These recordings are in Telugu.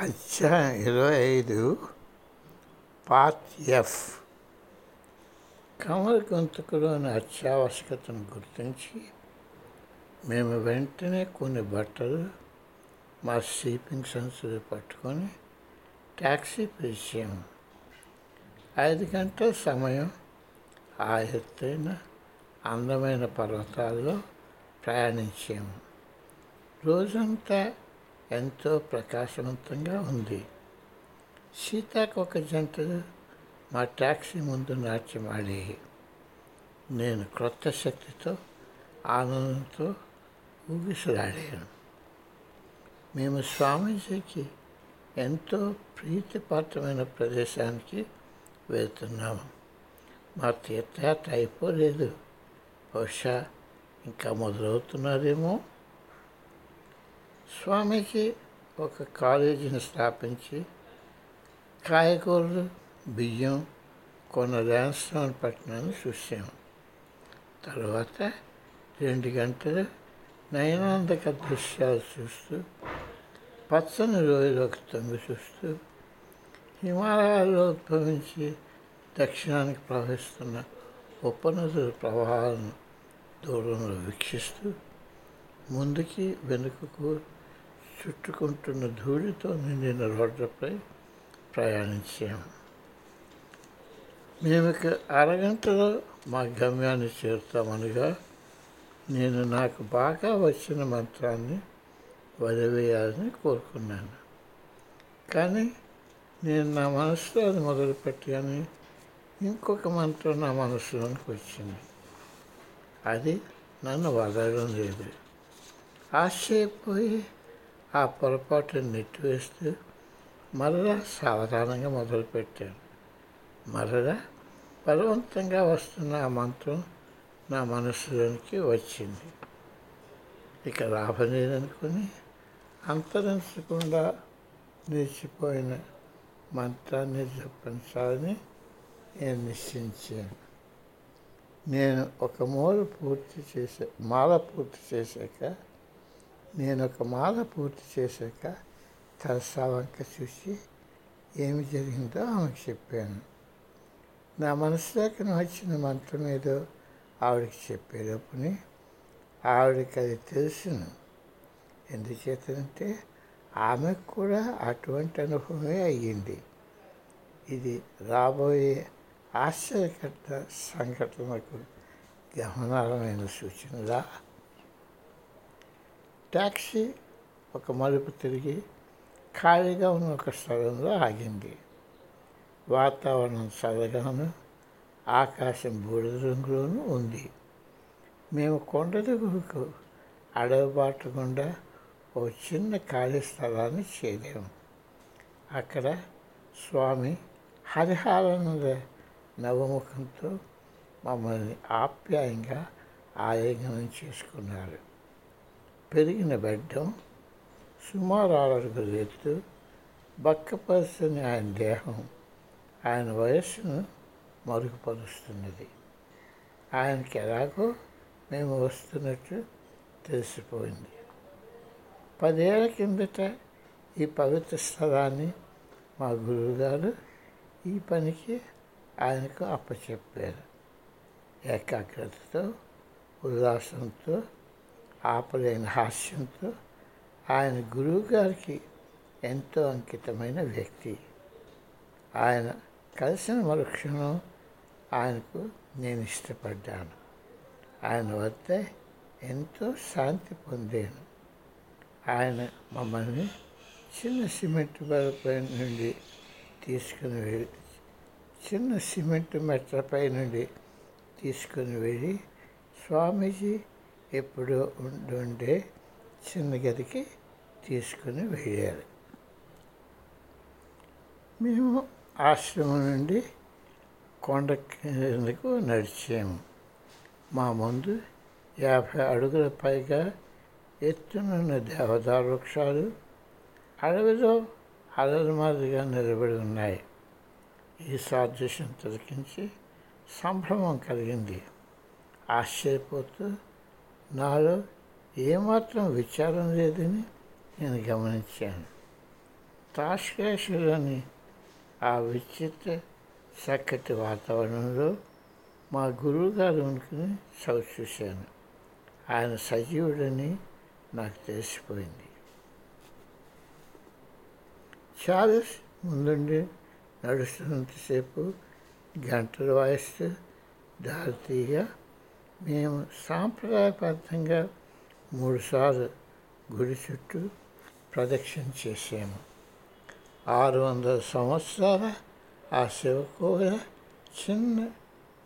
అధ్యాయం ఇరవై ఐదు. Part F. కమల గొంతుకులోని అత్యావశ్యకతను గుర్తించి మేము వెంటనే కొన్ని బట్టలు మా స్లీపింగ్ సెన్సులు పట్టుకొని ట్యాక్సీ పిలిచాము ఐదు గంటల సమయం ఆ ఎత్తైన అందమైన పర్వతాల్లో ప్రయాణించాము రోజంతా ఎంతో ప్రకాశవంతంగా ఉంది. సీతాకొక జంట మా ట్యాక్సీ ముందు నాట్యమాడి. నేను క్రొత్త శక్తితో ఆనందంతో ఊగిసలాడాను. మేము స్వామీజీకి ఎంతో ప్రీతిపాత్రమైన ప్రదేశానికి వెళ్తున్నాము మా తీర్థయాత్ర అయిపోలేదు. బహుశా ఇంకా మొదలవుతున్నారేమో? స్వామికి ఒక కాలేజీని స్థాపించి కాయగూరలు బియ్యం కొన్న ర్యాన్స్టోన్ పట్టణాన్ని చూసాము తర్వాత రెండు గంటలు నయనాందక దృశ్యాలు చూస్తూ పచ్చని రోజులోకి తొంగి చూస్తూ హిమాలయాల్లో ఉద్భవించి దక్షిణానికి ప్రవహిస్తున్న ఉపనదుల ప్రవాహాలను దూరంలో వీక్షిస్తూ ముందుకి వెనుకకు చుట్టుకుంటున్న ధూళితో నిండిన రోడ్లపై ప్రయాణించాము మేము ఇక అరగంటలో మా గమ్యాన్ని చేరుతామనగా నేను నాకు బాగా వచ్చిన మంత్రాన్ని వదిలేయాలని కోరుకున్నాను. కానీ నేను నా మనసులో అది మొదలుపెట్టాను ఇంకొక మంత్రం నా మనసులోనికి వచ్చింది. అది నన్ను వదలడం లేదు. ఆశ్చర్యపోయి ఆ పొరపాటుని నెట్టివేస్తూ మరలా సావధానంగా మొదలుపెట్టాను. మరలా బలవంతంగా వస్తున్న ఆ మంత్రం నా మనసులోనికి వచ్చింది. ఇక లాభలేదనుకుని అంతరించకుండా నిలిచిపోయిన మంత్రాన్ని జపించాలని నేను నిశ్చయించాను. నేను ఒక మూల పూర్తి చేసే మాల పూర్తి చేశాక నేను ఒక మాల పూర్తి చేశాక తలసా వంక చూసి ఏమి జరిగిందో ఆమెకు చెప్పాను. నా మనసులోకి వచ్చిన మంత్రం ఏదో ఆవిడకి చెప్పేటప్పుని ఆవిడకి అది తెలుసును. ఎందుచేతంటే ఆమెకు కూడా అటువంటి అనుభవమే అయ్యింది. ఇది రాబోయే ఆశ్చర్యకర సంఘటనకు గమనాలమైన సూచనలా ట్యాక్సీ ఒక మలుపు తిరిగి ఖాళీగా ఉన్న ఒక స్థలంలో ఆగింది. వాతావరణం చల్లగాను ఆకాశం బూడిద రంగులోనూ ఉంది. మేము కొండ దిగువకు అడవి గుండా ఓ చిన్న ఖాళీ స్థలాన్ని చేరాము అక్కడ స్వామి హరిహారానంద నవముఖంతో మమ్మల్ని ఆప్యాయంగా ఆలింగనం చేసుకున్నారు. పెరిగిన బెడ్డం సుమారు ఆరడుగుల ఎత్తు బక్కపరుచుని ఆయన దేహం ఆయన వయస్సును మరుగుపరుస్తున్నది. ఆయనకి ఎలాగో మేము వస్తున్నట్టు తెలిసిపోయింది. పదేళ్ళ కిందట ఈ పవిత్ర స్థలాన్ని మా గురువుగారు ఈ పనికి ఆయనకు అప్పచెప్పారు. ఏకాగ్రతతో ఉల్లాసంతో ఆపలేని హాస్యంతో ఆయన గురువు గారికి ఎంతో అంకితమైన వ్యక్తి. ఆయన కలిసిన మరుక్షణం ఆయనకు నేను ఇష్టపడ్డాను. ఆయన వద్ద ఎంతో శాంతి పొందాను. ఆయన మమ్మల్ని చిన్న సిమెంట్ బలపై నుండి తీసుకుని వెళ్ళి చిన్న సిమెంట్ మెట్లపై నుండి తీసుకుని వెళ్ళి స్వామీజీ ఎప్పుడో ఉండే చిన్న గదికి తీసుకుని వెళ్ళారు మేము ఆశ్రమం నుండి కొండ కిందకు నడిచాము. మా ముందు యాభై అడుగుల పైగా ఎత్తునున్న దేవదారు వృక్షాలు అడవిలో అలల మాదిరిగా నిలబడి ఉన్నాయి. ఈ సాదృశ్యం తిలకించి సంభ్రమం కలిగింది. ఆశ్చర్యపోతూ నాలో ఏమాత్రం విచారం లేదని నేను గమనించాను. తాష్కేశ్వరుని ఆ విచిత్ర చక్కటి వాతావరణంలో మా గురువుగారు ఉనికిని చవి చూశాను. ఆయన సజీవుడని నాకు తెలిసిపోయింది. చార్లెస్ ముందుండి నడుస్తున్నంతసేపు గంటలు వాయిస్తూ దారితీగా మేము సాంప్రదాయబద్ధంగా మూడుసార్లు గుడి చుట్టూ ప్రదక్షిణ చేసాము ఆరు వందల సంవత్సరాల ఆ శివకోర చిన్న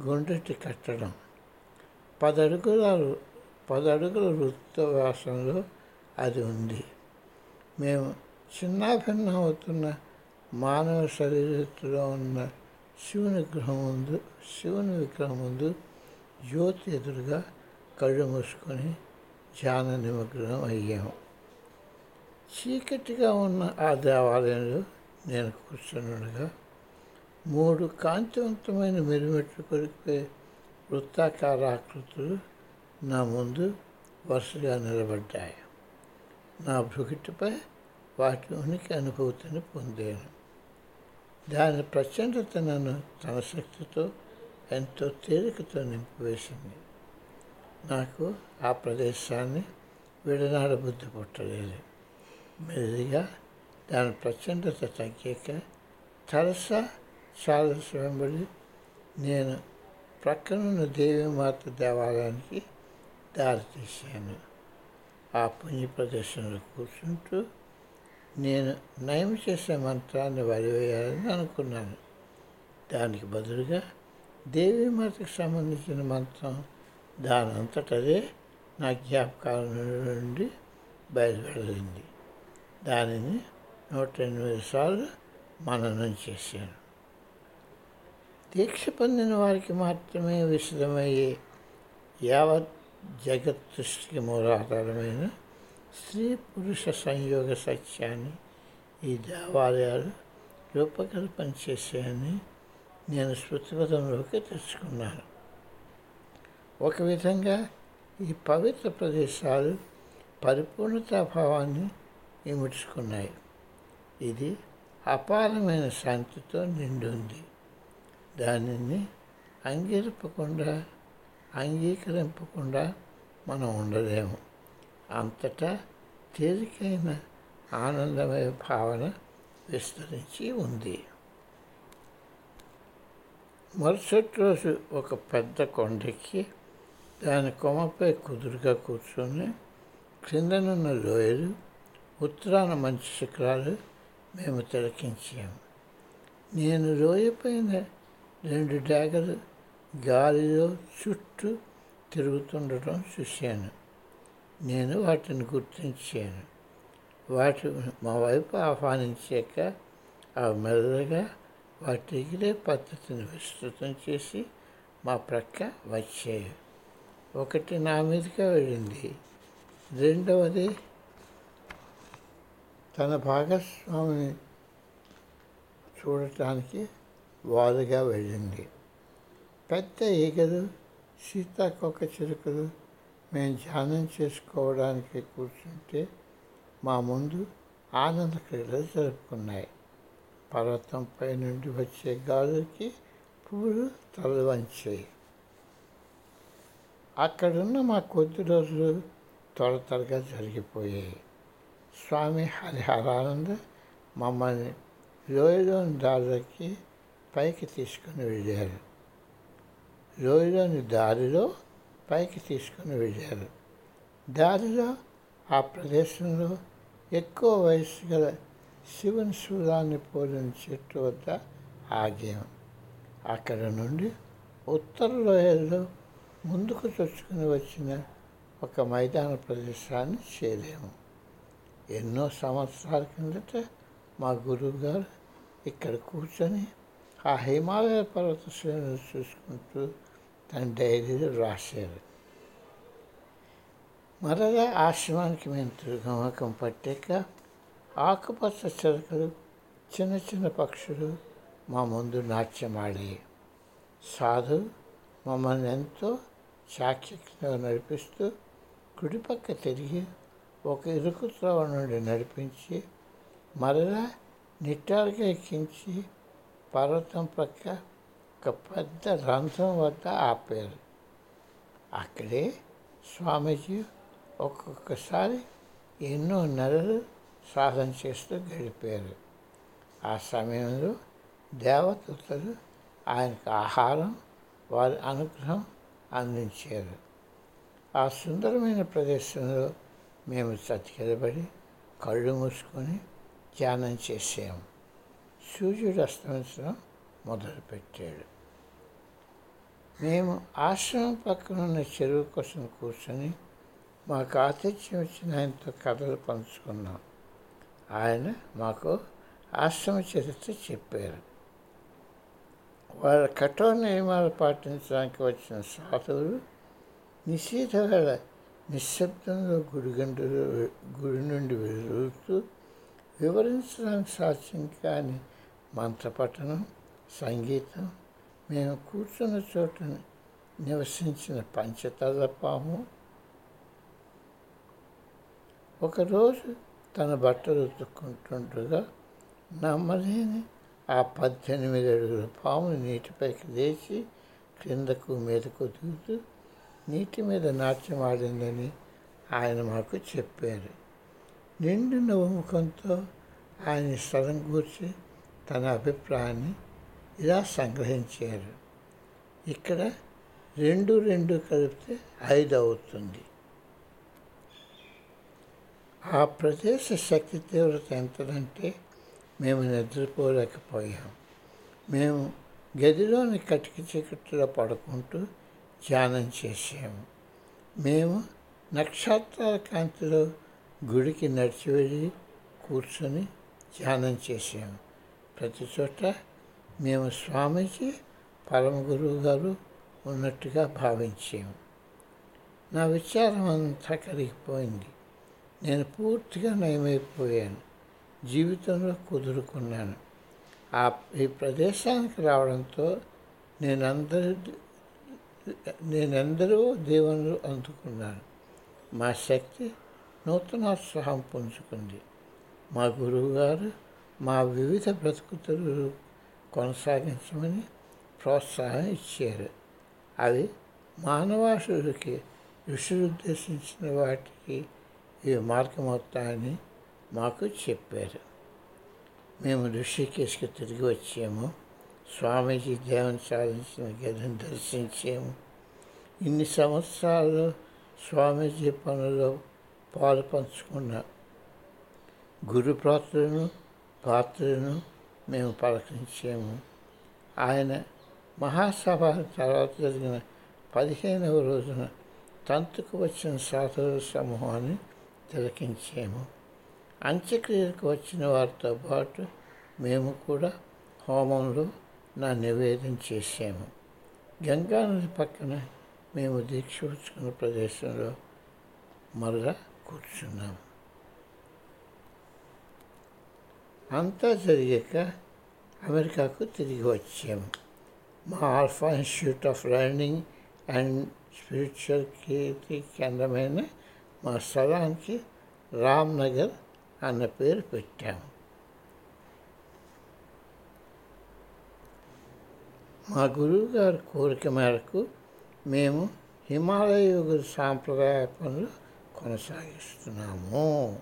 గుండ్రటి కట్టడం. పదడుగుల పదడుగుల వృత్తవాసంలో అది ఉంది. మేము చిన్నాభిన్నం అవుతున్న మానవ శరీరంలో ఉన్న శివుని విగ్రహం ముందు శివుని విగ్రహం ముందు జ్యోతి ఎదురుగా కళ్ళు మూసుకొని ధ్యాన నిమగ్నం అయ్యాము చీకటిగా ఉన్న ఆ దేవాలయంలో నేను కూర్చుండగా మూడు కాంతివంతమైన మిరుమెట్లు కొరికే వృత్తాకార ఆకృతులు నా ముందు వరుసగా నిలబడ్డాయి. నా భృగిటిపై వాటి ఉనికి అనుభూతిని పొందాను. దాని ప్రచండత నన్ను తన శక్తితో ఎంతో తేలికతో నింపివేసింది. నాకు ఆ ప్రదేశాన్ని విడనాడ బుద్ధి పుట్టలేదు. మెల్లిగా దాని ప్రచండత తగ్గాక తరసా చాలా వెంబడి నేను ప్రక్కనున్న దేవీమాత దేవాలయానికి దారి తీశాను. ఆ పుణ్య ప్రదేశంలో కూర్చుంటూ నేను నయం చేసే మంత్రాన్ని వదివేయాలని అనుకున్నాను. దానికి బదులుగా దేవీమాతకు సంబంధించిన మంత్రం దాని అంతటదే నా జ్ఞాపకాల నుండి బయలుపెడలింది దానిని నూట ఎనిమిది సార్లు మననం చేశాను. దీక్ష పొందిన వారికి మాత్రమే విశదమయ్యే యావత్ జగత్ దృష్టికి మూలాధారమైన స్త్రీ పురుష సంయోగ సత్యాన్ని ఈ దేవాలయాలు రూపకల్పన చేశాయని నేను స్మృతిపదంలోకి తెచ్చుకున్నాను. ఒక విధంగా ఈ పవిత్ర ప్రదేశాలు పరిపూర్ణతాభావాన్ని ఇముడ్చుకున్నాయి. ఇది అపారమైన శాంతితో నిండి ఉంది. దానిని అంగీరింపకుండా అంగీకరింపకుండా మనం ఉండలేము. అంతటా తేలికైన ఆనందమయ భావన విస్తరించి ఉంది. మరుసటి రోజు ఒక పెద్ద కొండెక్కి దాని కొమ్మపై కుదురుగా కూర్చొని క్రిందనున్న లోయలు ఉత్తరాన మంచి శిఖరాలు మేము తిలకించాము నేను లోయ పైన రెండు డాగలు గాలిలో చుట్టూ తిరుగుతుండటం చూశాను. నేను వాటిని గుర్తించాను. వాటి మా వైపు ఆహ్వానించాక అవి మెల్లగా వాటి ఎగిరే పద్ధతిని విస్తృతం చేసి మా ప్రక్క వచ్చాయి. ఒకటి నా మీదుగా వెళ్ళింది. రెండవది తన భాగస్వామిని చూడటానికి వాలుగా వెళ్ళింది. పెద్ద ఈగలు సీతాకొక చిరుకులు మేము ధ్యానం చేసుకోవడానికి కూర్చుంటే మా ముందు ఆనంద క్రీడలు జరుపుకున్నాయి. పర్వతంపై నుండి వచ్చే గాలికి పువ్వులు తల వంచాయి అక్కడున్న మా కొద్ది రోజులు త్వర త్వరగా జరిగిపోయాయి స్వామి హరిహరానంద మమ్మల్ని లోయలోని దారికి పైకి తీసుకుని వెళ్ళారు. లోయలోని దారిలో పైకి తీసుకుని వెళ్ళారు. దారిలో ఆ ప్రదేశంలో ఎక్కువ వయసు గల శివుని శూలాన్ని పోలిన చెట్టు వద్ద ఆగాం అక్కడ నుండి ఉత్తర లోయల్లో ముందుకు చొచ్చుకుని వచ్చిన ఒక మైదాన ప్రదేశాన్ని చేరాము. ఎన్నో సంవత్సరాల కిందట మా గురువు గారు ఇక్కడ కూర్చొని ఆ హిమాలయ పర్వత శ్రేణులు చూసుకుంటూ తన డైరీలో రాశారు. మరలా ఆశ్రమానికి మేము తిరుగమకం పట్టాక ఆకుపచ్చ చిలకలు చిన్న చిన్న పక్షులు మా ముందు నాట్యమాడి. సాధు మమ్మల్ని ఎంతో చాక్యంగా నడిపిస్తూ కుడిపక్క తిరిగి ఒక ఇరుకు త్రోవ నుండి నడిపించి మరలా నిట్టారుగా ఎక్కించి పర్వతం పక్క ఒక పెద్ద రంధ్రం వద్ద ఆపారు. అక్కడే స్వామీజీ ఒక్కొక్కసారి ఎన్నో నెలలు సాధన చేస్తూ గడిపారు. ఆ సమయంలో దేవతలు ఆయనకు ఆహారం వారి అనుగ్రహం అందించారు. ఆ సుందరమైన ప్రదేశంలో మేము చతికిలబడి కళ్ళు మూసుకొని ధ్యానం చేసాము సూర్యుడు అస్తమించడం మొదలుపెట్టాడు. మేము ఆశ్రమం పక్కన ఉన్న చెరువు కోసం కూర్చొని మాకు ఆతిథ్యం వచ్చిన ఆయనతో కథలు పంచుకున్నాం. ఆయన మాకు ఆశ్రమ చరిత్ర చెప్పారు. వాళ్ళ కఠోర నియమాలు పాటించడానికి వచ్చిన సాధువులు నిషేధ వేళ నిశ్శబ్దంలో గుడిగంటలు గుడి నుండి వెలుగుతూ వివరించడానికి సాధ్యం కాని మంత్రపఠనం సంగీతం మేము కూర్చున్న చోట నివసించిన పంచతల పాము ఒకరోజు తన బట్టలు ఉతుక్కుంటుండగా నమ్మలేని ఆ పద్దెనిమిది అడుగుల పాము నీటిపైకి లేచి క్రిందకు మీదకు దిగుతూ నీటి మీద నాట్యం ఆడిందని ఆయన మాకు చెప్పారు. నిండు నవ్వుముఖంతో ఆయన స్థలం కూర్చి తన అభిప్రాయాన్ని ఇలా సంగ్రహించారు. ఇక్కడ రెండు రెండు కలిపితే ఐదు అవుతుంది. ఆ ప్రదేశ శక్తి తీవ్రత ఎంతదంటే మేము నిద్రపోలేకపోయాం. మేము గదిలోని కటిక చీకట్లో పడుకుంటూ ధ్యానం చేసాము మేము నక్షత్రాల కాంతిలో గుడికి నడిచి వెళ్ళి కూర్చొని ధ్యానం చేసాము ప్రతి చోట మేము స్వామీజీ పరమ గురువు గారు ఉన్నట్టుగా భావించాము నా విచారం అంతా కరిగిపోయింది. నేను పూర్తిగా నయమైపోయాను. జీవితంలో కుదురుకున్నాను. ఆ ఈ ప్రదేశానికి రావడంతో నేనందరి నేనెందరో దేవుళ్ళు అందుకున్నాను. మా శక్తి నూతనోత్సాహం పుంజుకుంది. మా గురువుగారు మా వివిధ బ్రతుకుతులు కొనసాగించమని ప్రోత్సాహం ఇచ్చారు. అవి మానవాసుడికి ఋషులు ఉద్దేశించిన ఈ ఇవి మార్గమవుతాయని మాకు చెప్పారు. మేము ఋషికేశ్కి తిరిగి వచ్చాము. స్వామీజీ దేవం సాధించిన గదిని దర్శించాము. ఇన్ని సంవత్సరాలు స్వామీజీ పనుల్లో పాలు పంచుకున్న గురు పాత్రను పాత్రను మేము పలకరించాము. ఆయన మహాసభ తర్వాత జరిగిన పదిహేనవ రోజున తంతుకు వచ్చిన సాధువుల సమూహాన్ని తిలకించాము. అంత్యక్రియలకు వచ్చిన వారితో పాటు మేము కూడా హోమంలో నా నివేదన చేశాము. గంగా నది పక్కన మేము దీక్ష పుచ్చుకున్న ప్రదేశంలో మరలా కూర్చున్నాము అంతా జరిగాక అమెరికాకు తిరిగి వచ్చాము. మా Alpha Institute of Learning and Spiritual కీర్తి కేంద్రమైన మా స్థలానికి రామ్నగర్ అన్న పేరు పెట్టాము మా గురువు గారి కోరిక మేరకు మేము హిమాలయ యుగ సాంప్రదాయ పనులు కొనసాగిస్తున్నాము.